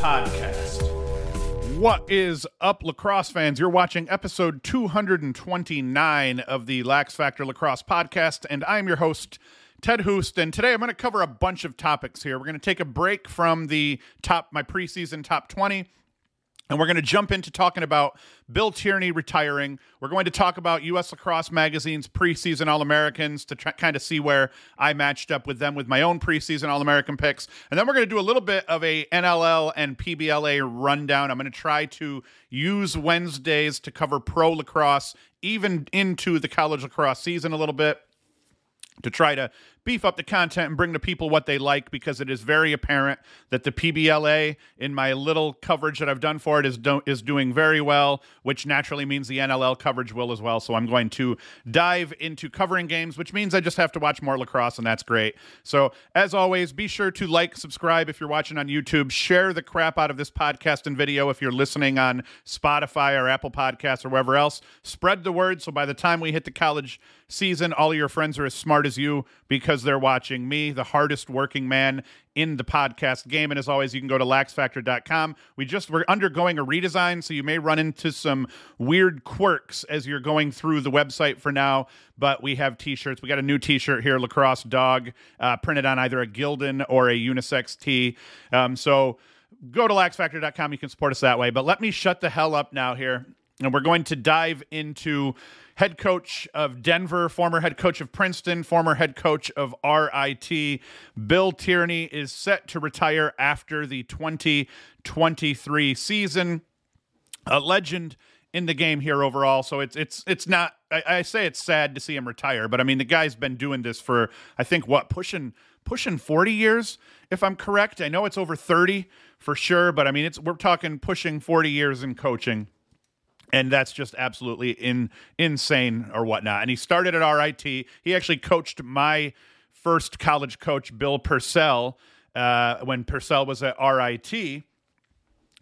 Podcast. What is up, lacrosse fans? You're watching episode 229 of the Lax Factor Lacrosse Podcast, and I'm your host, Ted Hoost. And today I'm going to cover a bunch of topics here. We're going to take a break from the top, my preseason top 20. And we're going to jump into talking about Bill Tierney retiring. We're going to talk about U.S. Lacrosse Magazine's preseason All Americans to try, kind of see where I matched up with them with my own preseason All American picks. And then we're going to do a little bit of a NLL and PBLA rundown. I'm going to try to use Wednesdays to cover pro lacrosse, even into the college lacrosse season a little bit to try to beef up the content and bring to people what they like because it is very apparent that the PBLA in my little coverage that I've done for it is do- is doing very well, which naturally means the NLL coverage will as well. So I'm going to dive into covering games, which means I just have to watch more lacrosse and that's great. So as always, be sure to like, subscribe if you're watching on YouTube, share the crap out of this podcast and video if you're listening on Spotify or Apple Podcasts or wherever else. Spread the word so by the time we hit the college season, all your friends are as smart as you because they're watching me, the hardest working man in the podcast game. And as always, you can go to laxfactor.com. We just we're undergoing a redesign, so you may run into some weird quirks as you're going through the website for now. But we have t-shirts. We got a new t-shirt here, lacrosse dog, uh, printed on either a Gildan or a unisex tee. Um, so go to laxfactor.com. You can support us that way. But let me shut the hell up now here. And we're going to dive into head coach of Denver, former head coach of Princeton, former head coach of RIT. Bill Tierney is set to retire after the 2023 season. A legend in the game here overall. So it's it's it's not. I, I, say it's sad to see him retire, but I mean the guy's been doing this for I think what pushing pushing 40 years if I'm correct. I know it's over 30 for sure, but I mean it's we're talking pushing 40 years in coaching and that's just absolutely in insane or whatnot. And he started at RIT. He actually coached my first college coach, Bill Purcell, uh, when Purcell was at RIT.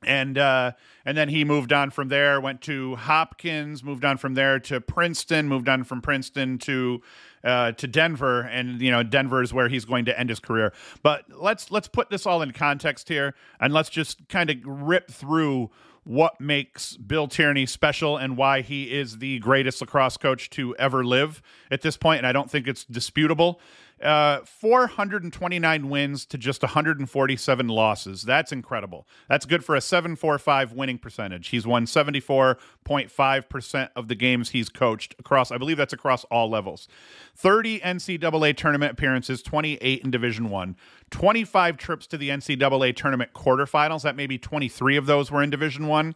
And uh, and then he moved on from there, went to Hopkins, moved on from there to Princeton, moved on from Princeton to uh, to Denver, and you know Denver is where he's going to end his career. But let's let's put this all in context here, and let's just kind of rip through what makes Bill Tierney special and why he is the greatest lacrosse coach to ever live at this point, and I don't think it's disputable. Uh, 429 wins to just 147 losses. That's incredible. That's good for a 745 winning percentage. He's won 74.5% of the games he's coached across, I believe that's across all levels. 30 NCAA tournament appearances, 28 in Division 1. 25 trips to the NCAA tournament quarterfinals. That maybe 23 of those were in Division 1.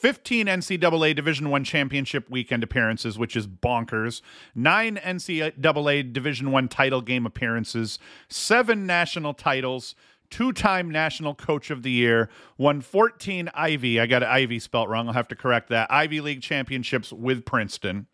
15 NCAA Division One championship weekend appearances, which is bonkers. Nine NCAA Division One title game appearances. Seven national titles. Two-time National Coach of the Year. Won 14 Ivy. I got Ivy spelt wrong. I'll have to correct that. Ivy League championships with Princeton.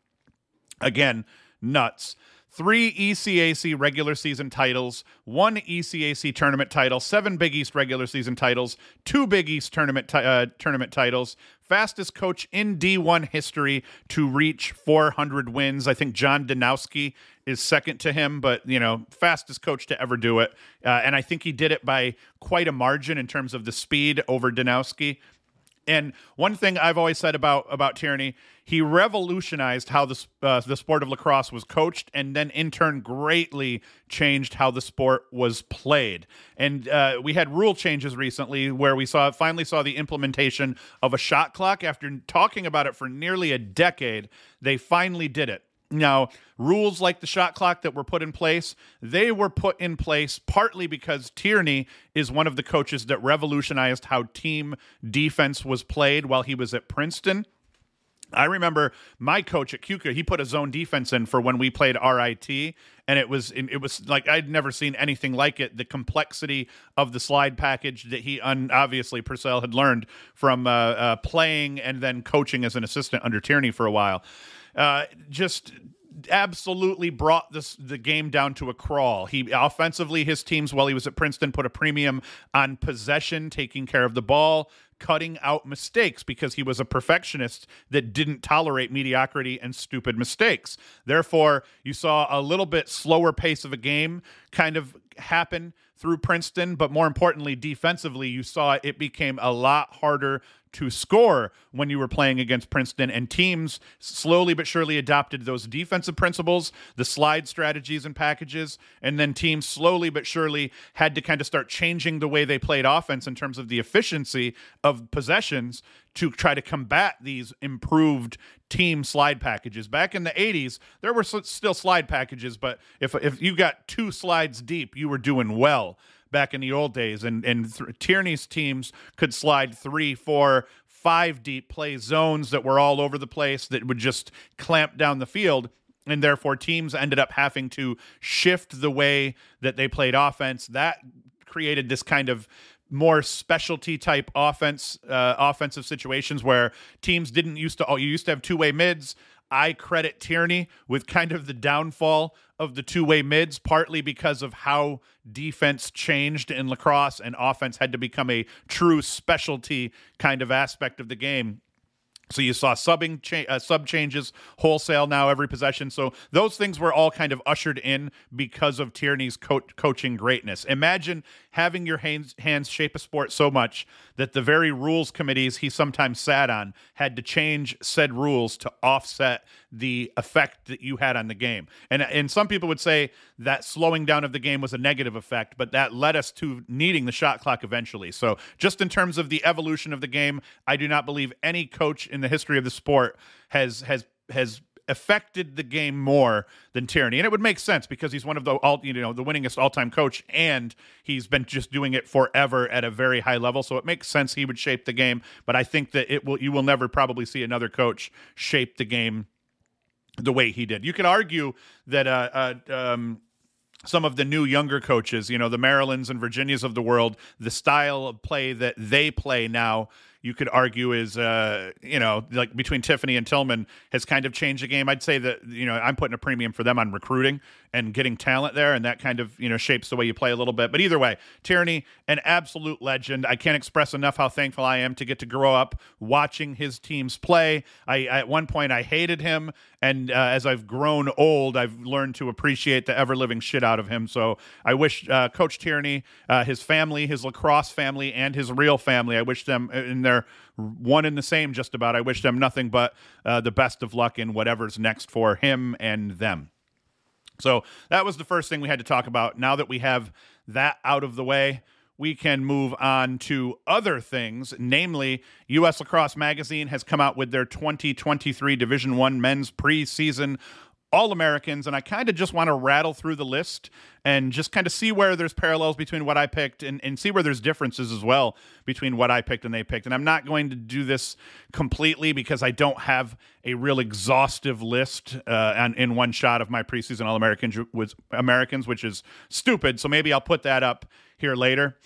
Again, nuts three ECAC regular season titles, one ECAC tournament title, seven Big East regular season titles, two Big East tournament uh, tournament titles. Fastest coach in D1 history to reach 400 wins. I think John Danowski is second to him, but you know, fastest coach to ever do it. Uh, and I think he did it by quite a margin in terms of the speed over Danowski. And one thing I've always said about about Tierney, he revolutionized how the uh, the sport of lacrosse was coached, and then in turn greatly changed how the sport was played. And uh, we had rule changes recently where we saw finally saw the implementation of a shot clock after talking about it for nearly a decade. They finally did it. Now, rules like the shot clock that were put in place, they were put in place partly because Tierney is one of the coaches that revolutionized how team defense was played while he was at Princeton. I remember my coach at Keuka, he put a zone defense in for when we played RIT and it was it was like I'd never seen anything like it. The complexity of the slide package that he un, obviously Purcell had learned from uh, uh, playing and then coaching as an assistant under Tierney for a while. Uh, just absolutely brought this the game down to a crawl. He offensively, his teams while he was at Princeton put a premium on possession, taking care of the ball, cutting out mistakes because he was a perfectionist that didn't tolerate mediocrity and stupid mistakes. Therefore, you saw a little bit slower pace of a game kind of happen through Princeton, but more importantly, defensively, you saw it became a lot harder to score when you were playing against Princeton. And teams slowly but surely adopted those defensive principles, the slide strategies and packages. And then teams slowly but surely had to kind of start changing the way they played offense in terms of the efficiency of possessions to try to combat these improved team slide packages. Back in the 80s, there were still slide packages, but if if you got two slides deep, you were doing well back in the old days. And and th- Tierney's teams could slide three, four, five deep play zones that were all over the place that would just clamp down the field. And therefore, teams ended up having to shift the way that they played offense. That created this kind of more specialty type offense uh, offensive situations where teams didn't used to oh you used to have two way mids I credit Tierney with kind of the downfall of the two way mids, partly because of how defense changed in lacrosse and offense had to become a true specialty kind of aspect of the game. So you saw subbing cha- uh, sub changes wholesale now every possession. So those things were all kind of ushered in because of Tierney's co- coaching greatness. Imagine having your hands, hands shape a sport so much that the very rules committees he sometimes sat on had to change said rules to offset the effect that you had on the game. And and some people would say that slowing down of the game was a negative effect, but that led us to needing the shot clock eventually. So just in terms of the evolution of the game, I do not believe any coach in the history of the sport has has has affected the game more than Tierney, And it would make sense because he's one of the all you know the winningest all-time coach and he's been just doing it forever at a very high level. So it makes sense he would shape the game, but I think that it will you will never probably see another coach shape the game the way he did. You could argue that uh, uh um some of the new younger coaches, you know, the Marylands and Virginias of the world, the style of play that they play now you could argue is uh, you know like between Tiffany and Tillman has kind of changed the game. I'd say that you know I'm putting a premium for them on recruiting and getting talent there, and that kind of you know shapes the way you play a little bit. But either way, Tierney, an absolute legend. I can't express enough how thankful I am to get to grow up watching his teams play. I at one point I hated him, and uh, as I've grown old, I've learned to appreciate the ever living shit out of him. So I wish uh, Coach Tierney, uh, his family, his lacrosse family, and his real family, I wish them uh, in their they're one and the same just about. I wish them nothing but uh, the best of luck in whatever's next for him and them. So that was the first thing we had to talk about. Now that we have that out of the way, we can move on to other things. Namely us lacrosse magazine has come out with their 2023 division 1 men's preseason all Americans, and I kind of just want to rattle through the list and just kind of see where there's parallels between what I picked and, and see where there's differences as well between what I picked and they picked. And I'm not going to do this completely because I don't have a real exhaustive list uh, and in one shot of my preseason All Americans, Americans, which is stupid. So maybe I'll put that up here later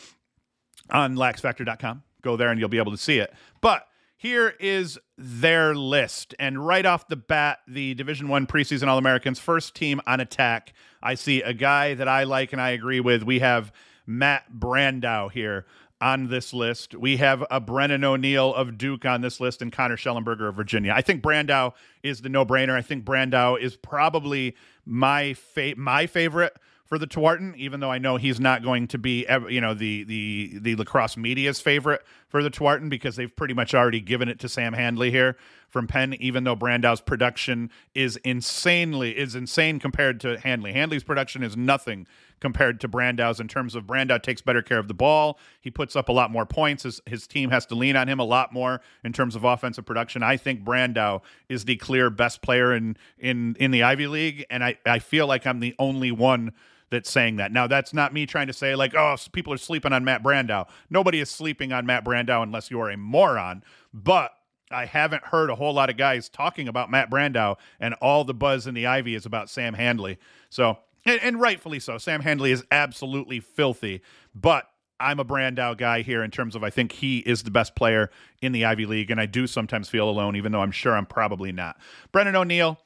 on laxfactor.com. Go there and you'll be able to see it. But here is their list. And right off the bat the division one preseason all-americans first team on attack. I see a guy that i like and i agree with. We have matt brandau here on this list. We have a brennan o'neill of duke on this list and connor shellenberger of virginia. I think brandau is the no-brainer. I think brandau is probably my fa- my favorite for the Tewaaraton, even though I know he's not going to be, you know, the the the lacrosse media's favorite for the Tewaaraton because they've pretty much already given it to Sam Handley here from Penn. Even though Brandau's production is insanely is insane compared to Handley. Handley's production is nothing compared to Brandau's in terms of Brandau takes better care of the ball. He puts up a lot more points. His, his team has to lean on him a lot more in terms of offensive production. I think Brandau is the clear best player in in in the Ivy League, and I I feel like I'm the only one that's saying that. Now, that's not me trying to say, like, oh, people are sleeping on Matt Brandau. Nobody is sleeping on Matt Brandau unless you are a moron. But I haven't heard a whole lot of guys talking about Matt Brandau, and all the buzz in the Ivy is about Sam Handley. So, and, and rightfully so. Sam Handley is absolutely filthy, but I'm a Brandau guy here in terms of I think he is the best player in the Ivy League, and I do sometimes feel alone, even though I'm sure I'm probably not. Brennan O'Neill,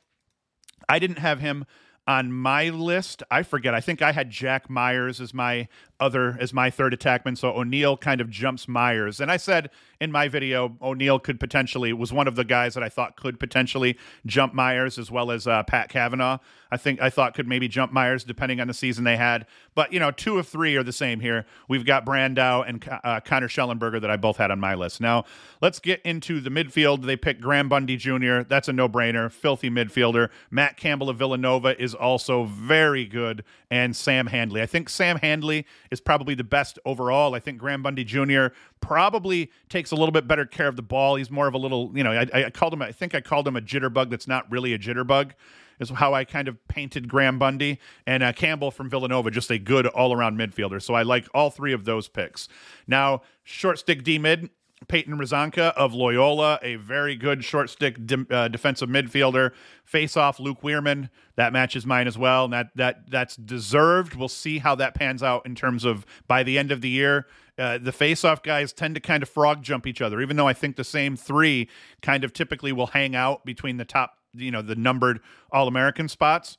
I didn't have him on my list. I forget. I think I had Jack Myers as my other as my third attackman. So O'Neill kind of jumps Myers. And I said in my video, O'Neill could potentially was one of the guys that I thought could potentially jump Myers as well as uh, Pat Kavanaugh. I think I thought could maybe jump Myers depending on the season they had. But you know, two of three are the same here. We've got Brandau and uh, Connor Shellenberger that I both had on my list. Now let's get into the midfield. They picked Graham Bundy Jr. That's a no brainer. Filthy midfielder. Matt Campbell of Villanova is also very good, and Sam Handley. I think Sam Handley is probably the best overall. I think Graham Bundy Jr. probably takes a little bit better care of the ball. He's more of a little, you know, I, I called him, I think I called him a jitterbug that's not really a jitterbug is how I kind of painted Graham Bundy and uh, Campbell from Villanova, just a good all around midfielder. So I like all three of those picks. Now, short stick D mid, Peyton Razonka of Loyola, a very good short stick de- uh, defensive midfielder. Face off Luke Wierman. That matches mine as well. And that that that's deserved. We'll see how that pans out in terms of by the end of the year. Uh, the face-off guys tend to kind of frog jump each other, even though I think the same three kind of typically will hang out between the top, you know, the numbered All-American spots.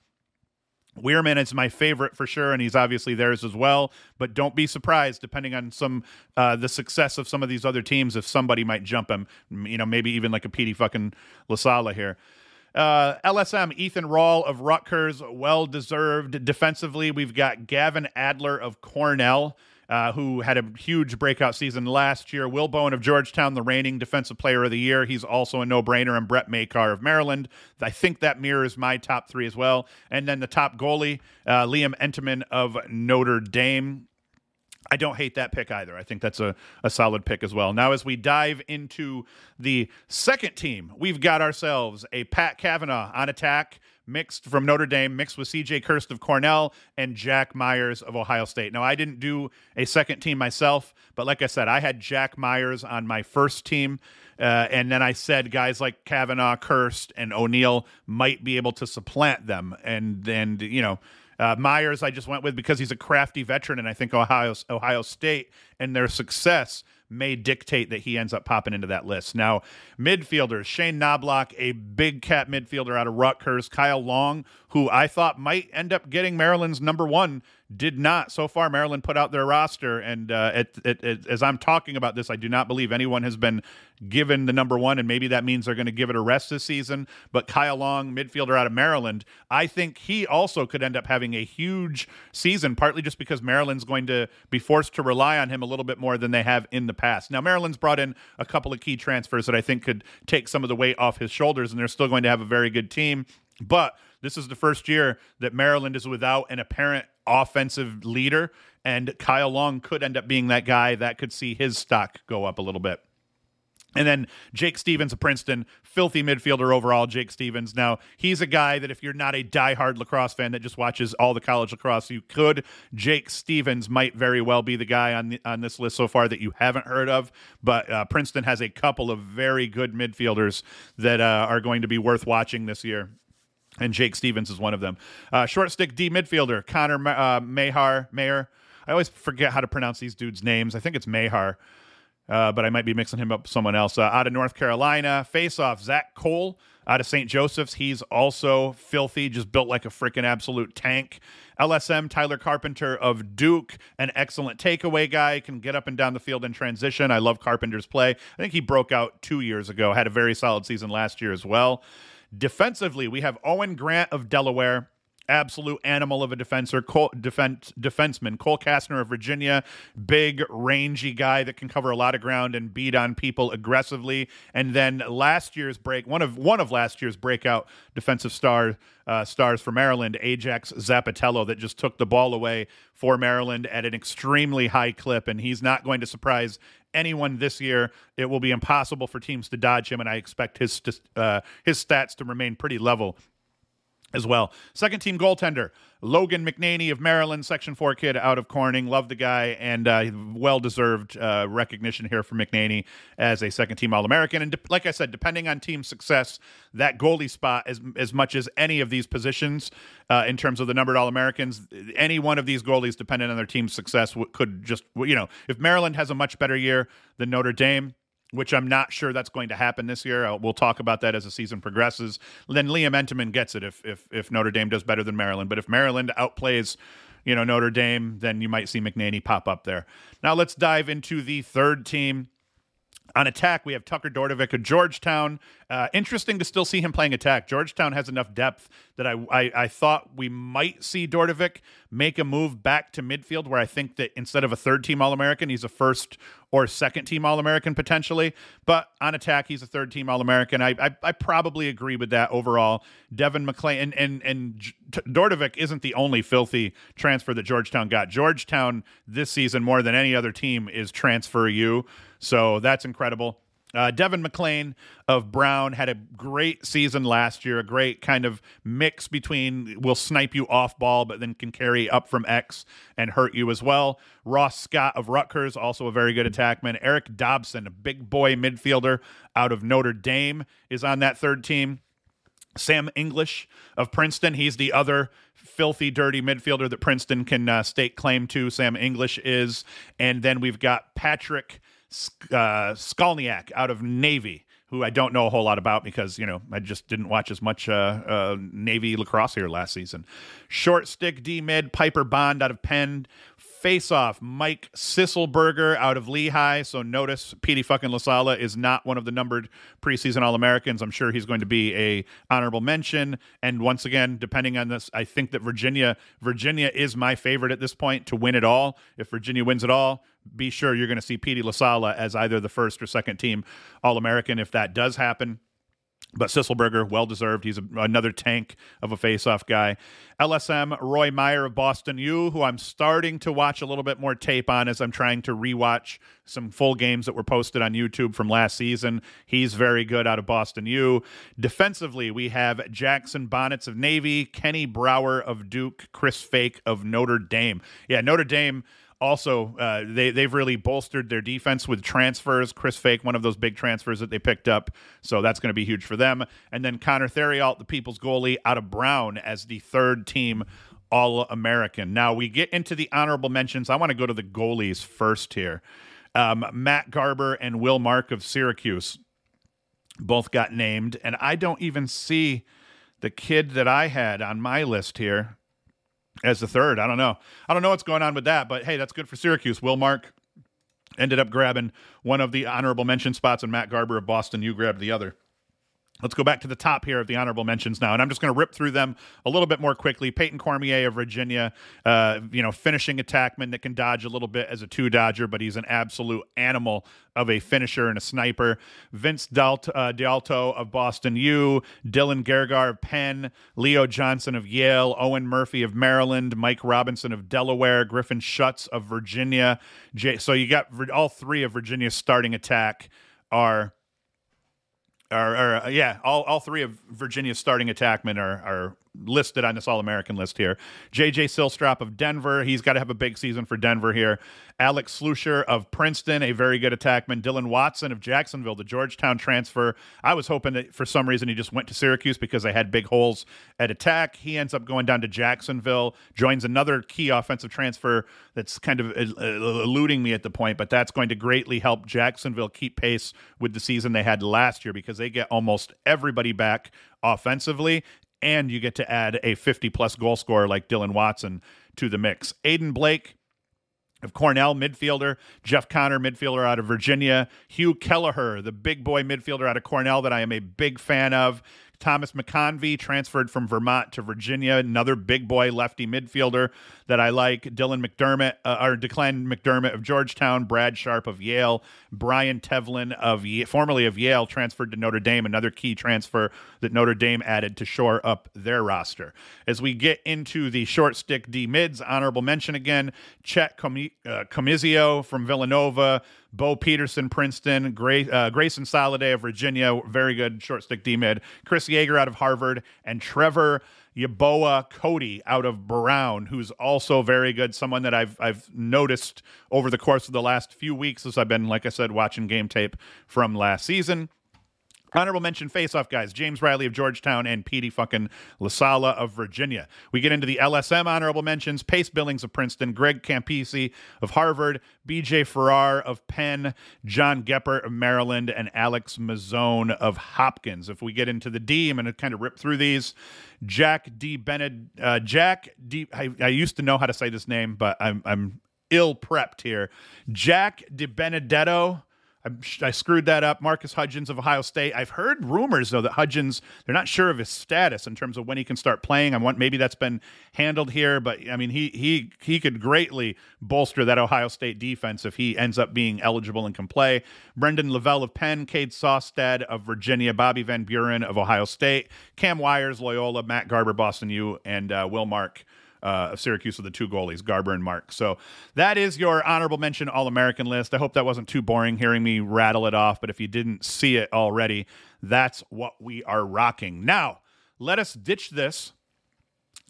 Wierman is my favorite for sure, and he's obviously theirs as well. But don't be surprised, depending on some uh, the success of some of these other teams, if somebody might jump him. You know, maybe even like a Petey fucking LaSalla here. Uh, LSM Ethan Rall of Rutgers, well deserved defensively. We've got Gavin Adler of Cornell uh, who had a huge breakout season last year. Will Bowen of Georgetown, the reigning Defensive Player of the Year. He's also a no brainer. And Brett Makar of Maryland. I think that mirrors my top three as well. And then the top goalie, uh, Liam Entenmann of Notre Dame. I don't hate that pick either. I think that's a, a solid pick as well. Now, as we dive into the second team, we've got ourselves a Pat Kavanaugh on attack mixed from Notre Dame, mixed with CJ Kirst of Cornell and Jack Myers of Ohio State. Now, I didn't do a second team myself, but like I said, I had Jack Myers on my first team. Uh, and then I said guys like Kavanaugh, Kirst, and O'Neill might be able to supplant them. And, and you know, uh, Myers, I just went with because he's a crafty veteran, and I think Ohio Ohio State and their success may dictate that he ends up popping into that list. Now, midfielders, Shane Knobloch, a big cat midfielder out of Rutgers, Kyle Long, who I thought might end up getting Maryland's number one did not. So far, Maryland put out their roster, and uh, it, it, it, as I'm talking about this, I do not believe anyone has been given the number one, and maybe that means they're going to give it a rest this season. But Kyle Long, midfielder out of Maryland, I think he also could end up having a huge season, partly just because Maryland's going to be forced to rely on him a little bit more than they have in the past. Now, Maryland's brought in a couple of key transfers that I think could take some of the weight off his shoulders, and they're still going to have a very good team. But this is the first year that Maryland is without an apparent offensive leader, and Kyle Long could end up being that guy that could see his stock go up a little bit. And then Jake Stevens of Princeton, filthy midfielder overall. Jake Stevens. Now he's a guy that if you're not a diehard lacrosse fan that just watches all the college lacrosse, you could. Jake Stevens might very well be the guy on the, on this list so far that you haven't heard of. But uh, Princeton has a couple of very good midfielders that uh, are going to be worth watching this year and Jake Stevens is one of them. Uh, short stick D midfielder Connor uh, Mahar Mayer. I always forget how to pronounce these dudes' names. I think it's Mahar, uh, but I might be mixing him up with someone else. Uh, out of North Carolina, face off Zach Cole out of St. Joseph's. He's also filthy, just built like a freaking absolute tank. LSM Tyler Carpenter of Duke, an excellent takeaway guy, can get up and down the field in transition. I love Carpenter's play. I think he broke out two years ago, had a very solid season last year as well. Defensively, we have Owen Grant of Delaware, absolute animal of a defender, Cole, defense, defenseman. Cole Kastner of Virginia, big, rangy guy that can cover a lot of ground and beat on people aggressively. And then last year's break, one of one of last year's breakout defensive star uh, stars for Maryland, Ajax Zappitello, that just took the ball away for Maryland at an extremely high clip, and he's not going to surprise anyone this year. It will be impossible for teams to dodge him, and I expect his uh, his stats to remain pretty level as well. Second team goaltender, Logan McNaney of Maryland, Section 4 kid out of Corning. Love the guy and uh, well deserved uh, recognition here for McNaney as a second team All American. And de- like I said, depending on team success, that goalie spot, as, as much as any of these positions uh, in terms of the numbered All Americans, any one of these goalies, depending on their team's success, w- could just, you know, if Maryland has a much better year than Notre Dame, which I'm not sure that's going to happen this year. Uh, we'll talk about that as the season progresses. Then Liam Entenmann gets it if if if Notre Dame does better than Maryland. But if Maryland outplays, you know, Notre Dame, then you might see McNaney pop up there. Now let's dive into the third team. On attack, we have Tucker Dordevic of Georgetown. Uh, interesting to still see him playing attack. Georgetown has enough depth that I, I, I thought we might see Dordevic make a move back to midfield, where I think that instead of a third team All American, he's a first or second team All American potentially. But on attack, he's a third team All American. I, I, I probably agree with that overall. Devin McLean and and and Dordevic isn't the only filthy transfer that Georgetown got. Georgetown this season more than any other team is transfer you. So that's incredible. Uh, Devin McLean of Brown had a great season last year, a great kind of mix between will snipe you off ball, but then can carry up from X and hurt you as well. Ross Scott of Rutgers, also a very good attackman. Eric Dobson, a big boy midfielder out of Notre Dame, is on that third team. Sam English of Princeton, he's the other filthy, dirty midfielder that Princeton can uh, stake claim to. Sam English is. And then we've got Patrick uh, Skalniak out of Navy, who I don't know a whole lot about because you know I just didn't watch as much uh, uh, Navy lacrosse here last season. Short stick D mid Piper Bond out of Penn. Face off Mike Sisselberger out of Lehigh. So notice Petey fucking LaSalla is not one of the numbered preseason All Americans. I'm sure he's going to be a honorable mention. And once again, depending on this, I think that Virginia Virginia is my favorite at this point to win it all. If Virginia wins it all, be sure you're going to see Petey LaSalla as either the first or second team All American if that does happen. But Sisselberger, well deserved. He's a, another tank of a face-off guy. LSM Roy Meyer of Boston U, who I'm starting to watch a little bit more tape on as I'm trying to rewatch some full games that were posted on YouTube from last season. He's very good out of Boston U. Defensively, we have Jackson Bonnets of Navy, Kenny Brower of Duke, Chris Fake of Notre Dame. Yeah, Notre Dame also uh, they they've really bolstered their defense with transfers. Chris Fake, one of those big transfers that they picked up, so that's going to be huge for them. And then Connor Theriault, the People's goalie, out of Brown as the third team All American. Now we get into the honorable mentions. I want to go to the goalies first here. Um, Matt Garber and Will Mark of Syracuse both got named, and I don't even see the kid that I had on my list here as the third. I don't know. I don't know what's going on with that, but hey, that's good for Syracuse. Will Mark ended up grabbing one of the honorable mention spots, and Matt Garber of Boston, you grabbed the other. Let's go back to the top here of the honorable mentions now, and I'm just going to rip through them a little bit more quickly. Payton Cormier of Virginia, uh, you know, finishing attackman that can dodge a little bit as a two dodger, but he's an absolute animal of a finisher and a sniper. Vince Dalt, uh, D'Alto of Boston U, Dylan Gergar of Penn, Leo Johnson of Yale, Owen Murphy of Maryland, Mike Robinson of Delaware, Griffin Schutz of Virginia. J- so you got all three of Virginia's starting attack are or, or uh, yeah, all, all three of Virginia's starting attackmen are, are listed on this All American list here. JJ Sillstrop of Denver, he's got to have a big season for Denver here. Alex Slusher of Princeton, a very good attackman. Dylan Watson of Jacksonville, the Georgetown transfer. I was hoping that for some reason he just went to Syracuse because they had big holes at attack. He ends up going down to Jacksonville, joins another key offensive transfer that's kind of uh, eluding me at the point, but that's going to greatly help Jacksonville keep pace with the season they had last year because they get almost everybody back offensively and you get to add a 50 plus goal scorer like Dylan Watson to the mix. Aiden Blake of Cornell, midfielder. Jeff Connor, midfielder out of Virginia. Hugh Kelleher, the big boy midfielder out of Cornell that I am a big fan of. Thomas McConvey transferred from Vermont to Virginia, another big boy lefty midfielder that I like. Dylan McDermott, uh, or Declan McDermott of Georgetown, Brad Sharp of Yale, Brian Tevlin of formerly of Yale, transferred to Notre Dame, another key transfer that Notre Dame added to shore up their roster. As we get into the short stick D mids, honorable mention again, Chet Com- uh, Comizio from Villanova. Bo Peterson, Princeton, Gray, uh, Grayson Sallade of Virginia, very good short stick D mid. Chris Yeager out of Harvard, and Trevor Yeboah Cody out of Brown, who's also very good. Someone that I've I've noticed over the course of the last few weeks as I've been, like I said, watching game tape from last season. Honorable mention face-off guys: James Riley of Georgetown and Petey fucking LaSalla of Virginia. We get into the LSM honorable mentions: Pace Billings of Princeton, Greg Campese of Harvard, B.J. Farrar of Penn, John Gepper of Maryland, and Alex Mazzone of Hopkins. If we get into the D, I'm going to kind of rip through these. Jack D. Bennett, uh, Jack D. I, I used to know how to say this name, but I'm I'm ill prepped here. Jack De Benedetto I, screwed that up. Marcus Hudgens of Ohio State. I've heard rumors though that Hudgens they're not sure of his status in terms of when he can start playing. I want maybe that's been handled here, but I mean he he he could greatly bolster that Ohio State defense if he ends up being eligible and can play. Brendan Lavelle of Penn, Cade Saustad of Virginia, Bobby Van Buren of Ohio State, Cam Wyers, Loyola, Matt Garber, Boston U, and uh, Will Mark uh, of Syracuse with the two goalies, Garber and Mark. So that is your honorable mention All American list. I hope that wasn't too boring hearing me rattle it off, but if you didn't see it already, that's what we are rocking. Now, let us ditch this.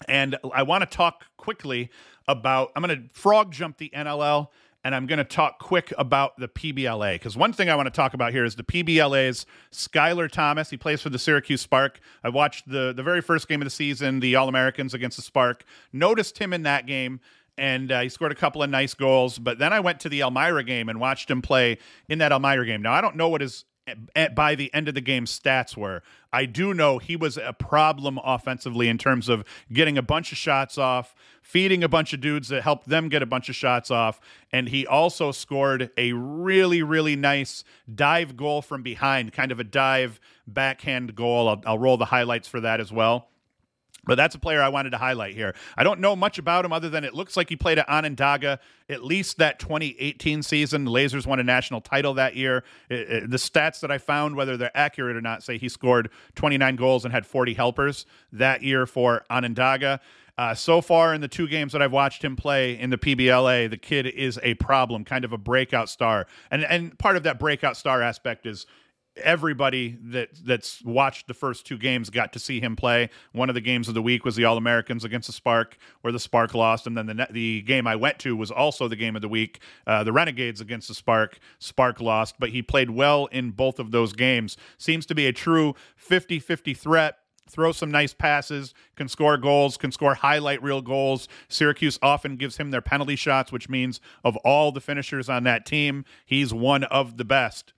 And I want to talk quickly about, I'm going to frog jump the NLL and I'm going to talk quick about the PBLA because one thing I want to talk about here is the PBLA's Skylar Thomas. He plays for the Syracuse Spark. I watched the the very first game of the season, the All Americans against the Spark. Noticed him in that game. And uh, he scored a couple of nice goals. But then I went to the Elmira game and watched him play in that Elmira game. Now, I don't know what his by the end of the game stats were. I do know he was a problem offensively in terms of getting a bunch of shots off, feeding a bunch of dudes that helped them get a bunch of shots off, and he also scored a really really nice dive goal from behind, kind of a dive backhand goal. I'll, I'll roll the highlights for that as well. But that's a player I wanted to highlight here. I don't know much about him other than it looks like he played at Onondaga at least that 2018 season. The Lasers won a national title that year. It, it, the stats that I found, whether they're accurate or not, say he scored 29 goals and had 40 helpers that year for Onondaga. Uh, so far in the two games that I've watched him play in the PBLA, the kid is a problem, kind of a breakout star. And and part of that breakout star aspect is everybody that that's watched the first two games got to see him play. One of the games of the week was the All Americans against the Spark, where the Spark lost, and then the the game I went to was also the game of the week, uh, the Renegades against the Spark. Spark lost, but he played well in both of those games. Seems to be a true 50-50 threat throw some nice passes, can score goals, can score highlight reel goals. Syracuse often gives him their penalty shots, which means of all the finishers on that team, he's one of the best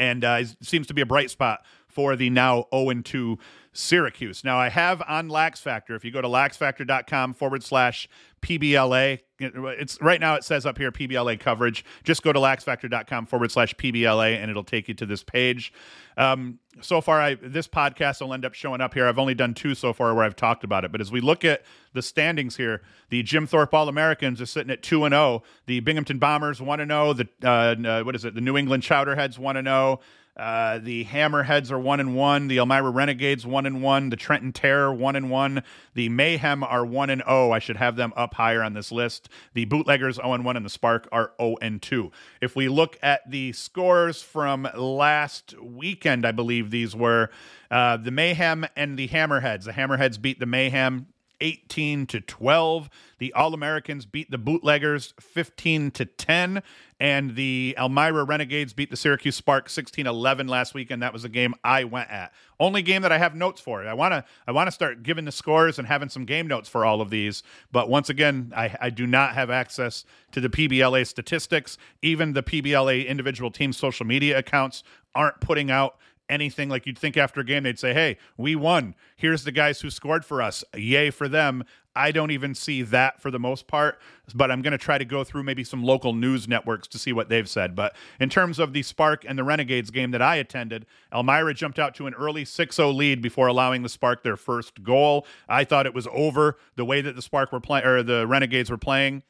and uh, seems to be a bright spot for the now 0 2 Syracuse. Now, I have on Lax Factor, if you go to laxfactor.com forward slash PBLA, it's right now it says up here PBLA coverage. Just go to laxfactor.com forward slash PBLA and it'll take you to this page. Um, so far, I this podcast will end up showing up here. I've only done two so far where I've talked about it. But as we look at the standings here, the Jim Thorpe All Americans are sitting at two and zero. Oh. The Binghamton Bombers one and zero. Oh. The uh, uh, what is it? The New England Chowderheads one and zero. Oh. Uh, the Hammerheads are one and one. The Elmira Renegades one and one. The Trenton Terror one and one. The Mayhem are one and zero. I should have them up higher on this list. The Bootleggers zero and one, and the Spark are zero and two. If we look at the scores from last weekend, I believe these were uh, the Mayhem and the Hammerheads. The Hammerheads beat the Mayhem 18 to 12. The All Americans beat the Bootleggers 15 to 10. And the Elmira Renegades beat the Syracuse Spark 16 11 last weekend. That was a game I went at. Only game that I have notes for. I want to I want to start giving the scores and having some game notes for all of these. But once again, I, I do not have access to the PBLA statistics. Even the PBLA individual team social media accounts aren't putting out anything like you'd think after a game they'd say hey we won. Here's the guys who scored for us. Yay for them. I don't even see that for the most part but i'm going to try to go through maybe some local news networks to see what they've said. But in terms of the spark and the renegades game that i attended elmira jumped out to an early 6-0 lead before allowing the spark their first goal. I thought it was over the way that the spark were playing or the renegades were playing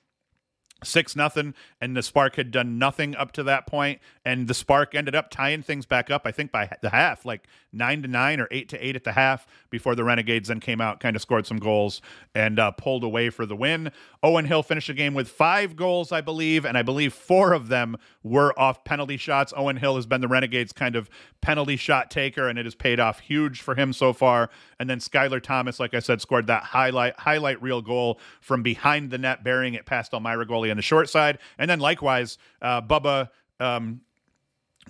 six nothing and the spark had done nothing up to that point and the spark ended up tying things back up i think by the half like nine to nine or eight to eight at the half before the renegades then came out kind of scored some goals and uh, pulled away for the win. Owen hill finished the game with five goals i believe and i believe four of them were off penalty shots. Owen hill has been the renegades kind of penalty shot taker and it has paid off huge for him so far. And then skylar thomas like i said scored that highlight highlight reel goal from behind the net burying it past elmira goalie on the short side. And then likewise, uh, Bubba. Um,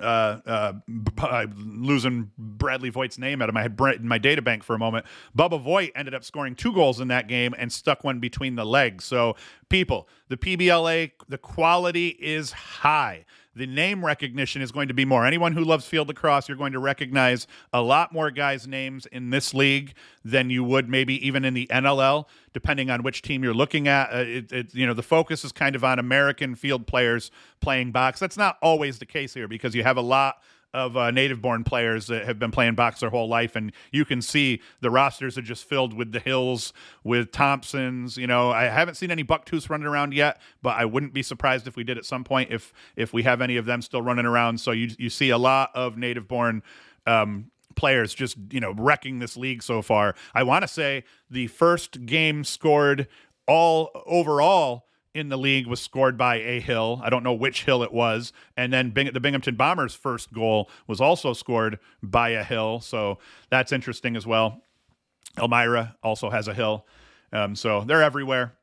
uh, uh, losing Bradley Voigt's name out of my my data bank for a moment. Bubba Voigt ended up scoring two goals in that game and stuck one between the legs. So, people, the PBLA, the quality is high the name recognition is going to be more. Anyone who loves field lacrosse, you're going to recognize a lot more guys' names in this league than you would maybe even in the NLL, depending on which team you're looking at. Uh, it, it, you know, the focus is kind of on American field players playing box. That's not always the case here because you have a lot of uh, native born players that have been playing box their whole life. And you can see the rosters are just filled with the Hills, with Thompsons. You know, I haven't seen any Bucktooths running around yet, but I wouldn't be surprised if we did at some point if if we have any of them still running around. So you you see a lot of native born um, players just you know wrecking this league so far. I want to say the first game scored all overall in the league was scored by a Hill. I don't know which Hill it was. And then Bing- the Binghamton Bombers' first goal was also scored by a Hill. So that's interesting as well. Elmira also has a Hill. Um, so they're everywhere.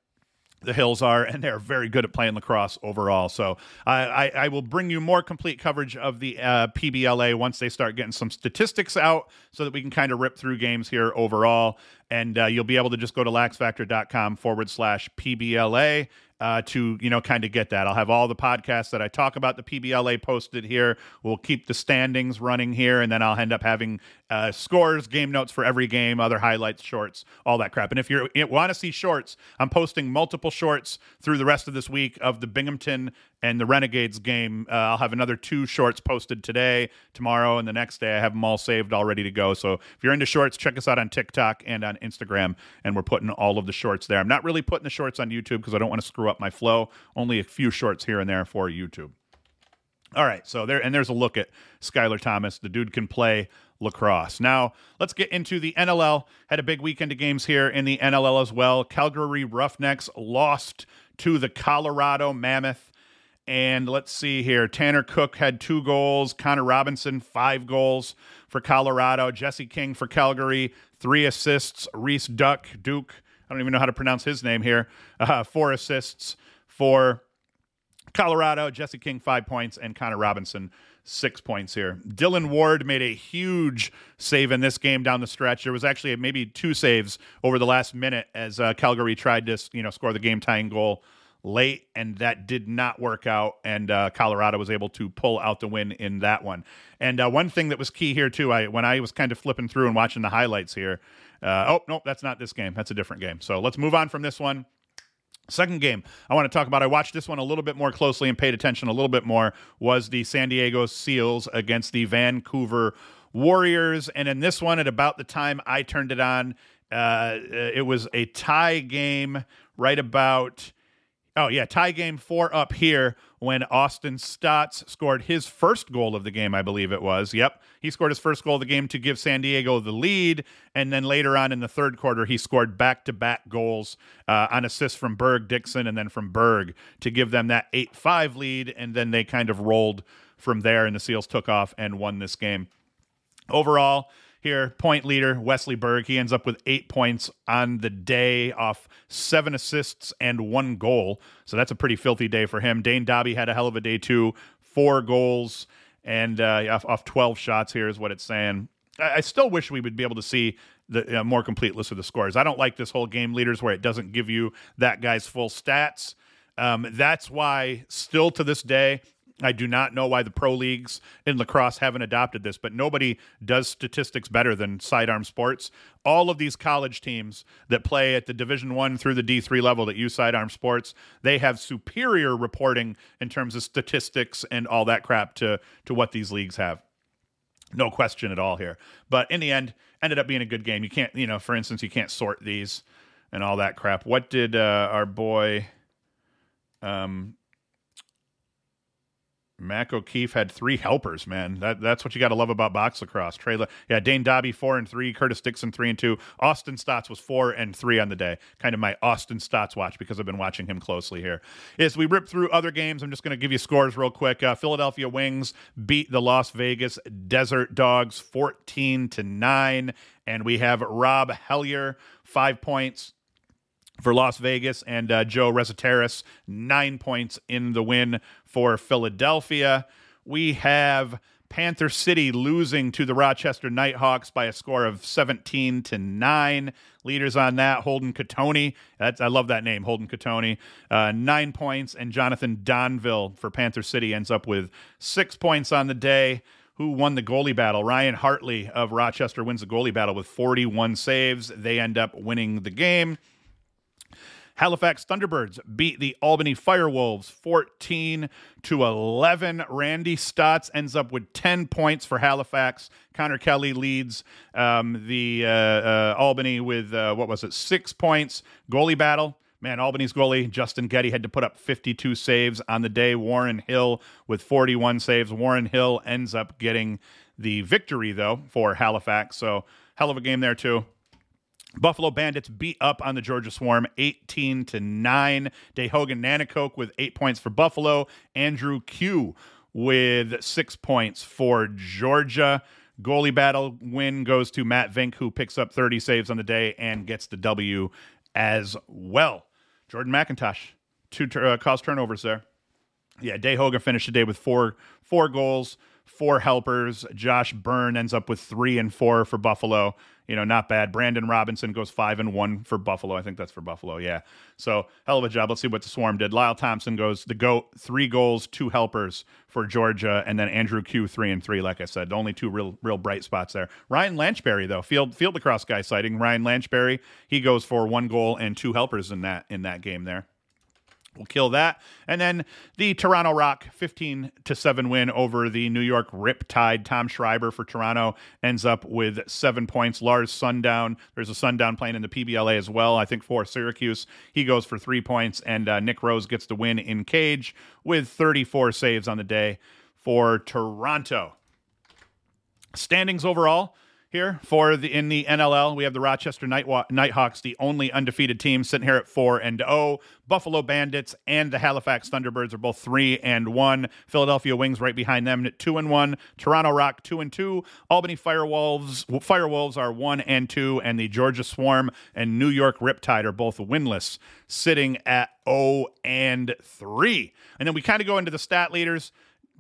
The Hills are, and they're very good at playing lacrosse overall. So I, I, I will bring you more complete coverage of the uh, PBLA once they start getting some statistics out so that we can kind of rip through games here overall. And uh, you'll be able to just go to laxfactor.com forward slash PBLA uh, to you know kind of get that. I'll have all the podcasts that I talk about the PBLA posted here. We'll keep the standings running here, and then I'll end up having uh, scores, game notes for every game, other highlights, shorts, all that crap. And if you want to see shorts, I'm posting multiple shorts through the rest of this week of the Binghamton and the Renegades game. Uh, I'll have another two shorts posted today, tomorrow, and the next day. I have them all saved, all ready to go. So if you're into shorts, check us out on TikTok and on Instagram, and we're putting all of the shorts there. I'm not really putting the shorts on YouTube because I don't want to screw up my flow. Only a few shorts here and there for YouTube. All right, so there and there's a look at Skylar Thomas. The dude can play lacrosse. Now, let's get into the NLL. Had a big weekend of games here in the NLL as well. Calgary Roughnecks lost to the Colorado Mammoth. And let's see here. Tanner Cook had two goals. Connor Robinson, five goals for Colorado. Jesse King for Calgary, three assists. Reese Duck, Duke, I don't even know how to pronounce his name here, uh, four assists for Colorado. Jesse King, five points. And Connor Robinson, six points here. Dylan Ward made a huge save in this game down the stretch. There was actually maybe two saves over the last minute as uh, Calgary tried to, you know, score the game tying goal late, and that did not work out. And uh, Colorado was able to pull out the win in that one. And uh, one thing that was key here too, I when I was kind of flipping through and watching the highlights here. Uh, oh no, that's not this game. That's a different game. So let's move on from this one. Second game I want to talk about, I watched this one a little bit more closely and paid attention a little bit more, was the San Diego Seals against the Vancouver Warriors. And in this one, at about the time I turned it on, uh, it was a tie game right about Oh yeah, tie game four up here when Austin Staats scored his first goal of the game, I believe it was. Yep, he scored his first goal of the game to give San Diego the lead, and then later on in the third quarter, he scored back-to-back goals uh, on assists from Berg Dixon and then from Berg to give them that eight-five lead, and then they kind of rolled from there, and the Seals took off and won this game. Overall, here. Point leader, Wesley Berg. He ends up with eight points on the day off seven assists and one goal. So that's a pretty filthy day for him. Dane Dobbie had a hell of a day, too. Four goals and uh, off, off 12 shots here is what it's saying. I, I still wish we would be able to see the uh, more complete list of the scores. I don't like this whole game leaders where it doesn't give you that guy's full stats. Um, that's why, still to this day, I do not know why the pro leagues in lacrosse haven't adopted this, but nobody does statistics better than Sidearm Sports. All of these college teams that play at the Division One through the D three level that use Sidearm Sports, they have superior reporting in terms of statistics and all that crap to to what these leagues have. No question at all here. But in the end, ended up being a good game. You can't, you know, for instance, you can't sort these and all that crap. What did uh, our boy? Um, Mac O'Keefe had three helpers, man. That that's what you got to love about box lacrosse. Trey, yeah, Dane Dobbie four and three, Curtis Dixon three and two, Austin Staats was four and three on the day. Kind of my Austin Staats watch because I've been watching him closely here. As we rip through other games, I'm just going to give you scores real quick. Uh, Philadelphia Wings beat the Las Vegas Desert Dogs 14 to nine, and we have Rob Hellier five points for Las Vegas and uh, Joe Resetarits, nine points in the win for Philadelphia. We have Panther City losing to the Rochester Nighthawks by a score of 17 to 9. Leaders on that, Holden Cattoni. That's, I love that name, Holden Cattoni. Uh, nine points. And Jonathan Donville for Panther City ends up with six points on the day. Who won the goalie battle? Ryan Hartley of Rochester wins the goalie battle with 41 saves. They end up winning the game. Halifax Thunderbirds beat the Albany Firewolves 14 to 11. Randy Staats ends up with 10 points for Halifax. Connor Kelly leads um, the uh, uh, Albany with, uh, what was it, six points. Goalie battle. Man, Albany's goalie, Justin Getty, had to put up 52 saves on the day. Warren Hill with 41 saves. Warren Hill ends up getting the victory, though, for Halifax. So, hell of a game there, too. Buffalo Bandits beat up on the Georgia Swarm 18 to 9. Tehoka Nanticoke with 8 points for Buffalo. Andrew Kew with 6 points for Georgia. Goalie battle win goes to Matt Vinc, who picks up 30 saves on the day and gets the W as well. Jordan McIntosh, two uh, cause turnovers there. Yeah, Tehoka finished the day with four four goals, four helpers. Josh Byrne ends up with three and four for Buffalo you know, not bad. Brandon Robinson goes five and one for Buffalo. I think that's for Buffalo. Yeah. So hell of a job. Let's see what the Swarm did. Lyle Thompson goes the goat, three goals, two helpers for Georgia, and then Andrew Kew three and three. Like I said, the only two real real bright spots there. Ryan Lanchbury though, field field lacrosse guy sighting. Ryan Lanchbury, he goes for one goal and two helpers in that in that game there. We'll kill that. And then the Toronto Rock 15 to 7 win over the New York Riptide. Tom Schreiber for Toronto ends up with seven points. Lars Sundown, there's a Sundown playing in the PBLA as well. I think for Syracuse, he goes for three points. And uh, Nick Rose gets the win in cage with 34 saves on the day for Toronto. Standings overall here for the in the NLL. We have the Rochester Night Knighthawks, the only undefeated team, sitting here at four and zero. Oh. Buffalo Bandits and the Halifax Thunderbirds are both three and one. Philadelphia Wings right behind them at two and one. Toronto Rock two and two. Albany Firewolves Firewolves are one and two, and the Georgia Swarm and New York Riptide are both winless, sitting at zero oh and three. And then we kind of go into the stat leaders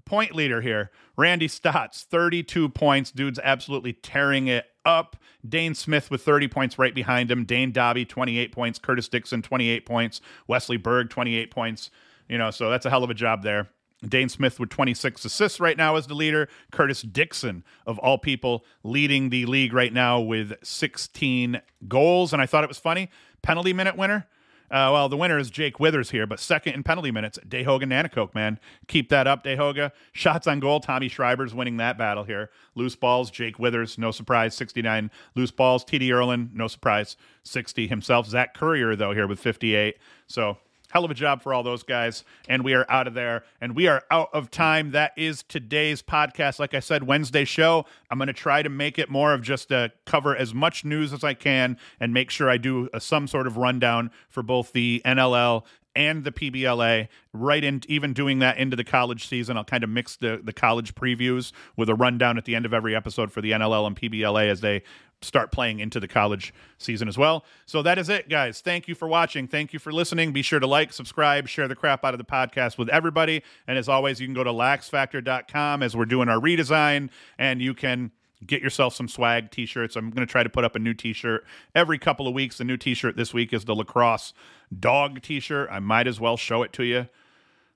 point leader here. Randy Staats, 32 points. Dude's absolutely tearing it up. Dhane Smith with 30 points right behind him. Dane Dobbie, 28 points. Curtis Dickson, 28 points. Wesley Berg, 28 points. You know, so that's a hell of a job there. Dhane Smith with 26 assists right now as the leader. Curtis Dickson, of all people, leading the league right now with 16 goals. And I thought it was funny. Penalty minute winner. Uh, well, the winner is Jake Withers here, but second in penalty minutes, Tehoka Nanticoke, man. Keep that up, Tehoka. Shots on goal, Tommy Schreiber's winning that battle here. Loose balls, Jake Withers, no surprise, 69. Loose balls, TD Ierlan, no surprise, 60 himself. Zach Currier, though, here with 58. So Hell of a job for all those guys. And we are out of there. And we are out of time. That is today's podcast. Like I said, Wednesday show. I'm going to try to make it more of just a cover as much news as I can and make sure I do a, some sort of rundown for both the NLL and the PBLA, right in even doing that into the college season. I'll kind of mix the the college previews with a rundown at the end of every episode for the NLL and PBLA as they start playing into the college season as well. So that is it, guys. Thank you for watching. Thank you for listening. Be sure to like, subscribe, share the crap out of the podcast with everybody. And as always, you can go to laxfactor.com as we're doing our redesign and you can get yourself some swag t-shirts. I'm going to try to put up a new t-shirt every couple of weeks. The new t-shirt this week is the lacrosse dog t-shirt. I might as well show it to you.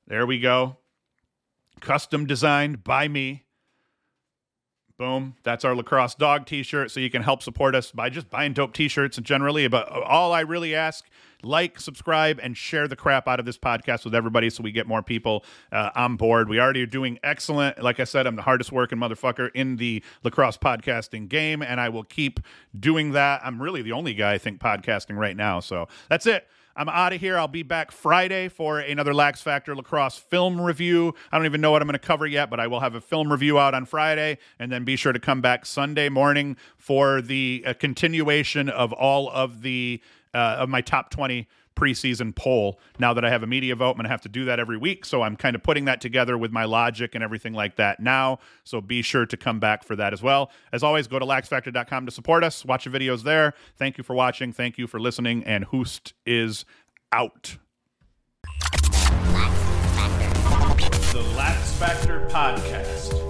There we go. Custom designed by me. Boom. That's our lacrosse dog t shirt. So you can help support us by just buying dope t shirts and generally. But all I really ask like, subscribe, and share the crap out of this podcast with everybody so we get more people uh, on board. We already are doing excellent. Like I said, I'm the hardest working motherfucker in the lacrosse podcasting game, and I will keep doing that. I'm really the only guy, I think, podcasting right now. So that's it. I'm out of here. I'll be back Friday for another Lax Factor lacrosse film review. I don't even know what I'm going to cover yet, but I will have a film review out on Friday. And then be sure to come back Sunday morning for the uh, continuation of all of the uh, of my top 20 preseason poll. Now that I have a media vote, I'm going to have to do that every week. So I'm kind of putting that together with my logic and everything like that now. So be sure to come back for that as well. As always, go to laxfactor.com to support us. Watch the videos there. Thank you for watching. Thank you for listening. And Hoost is out. The Lax Factor Podcast.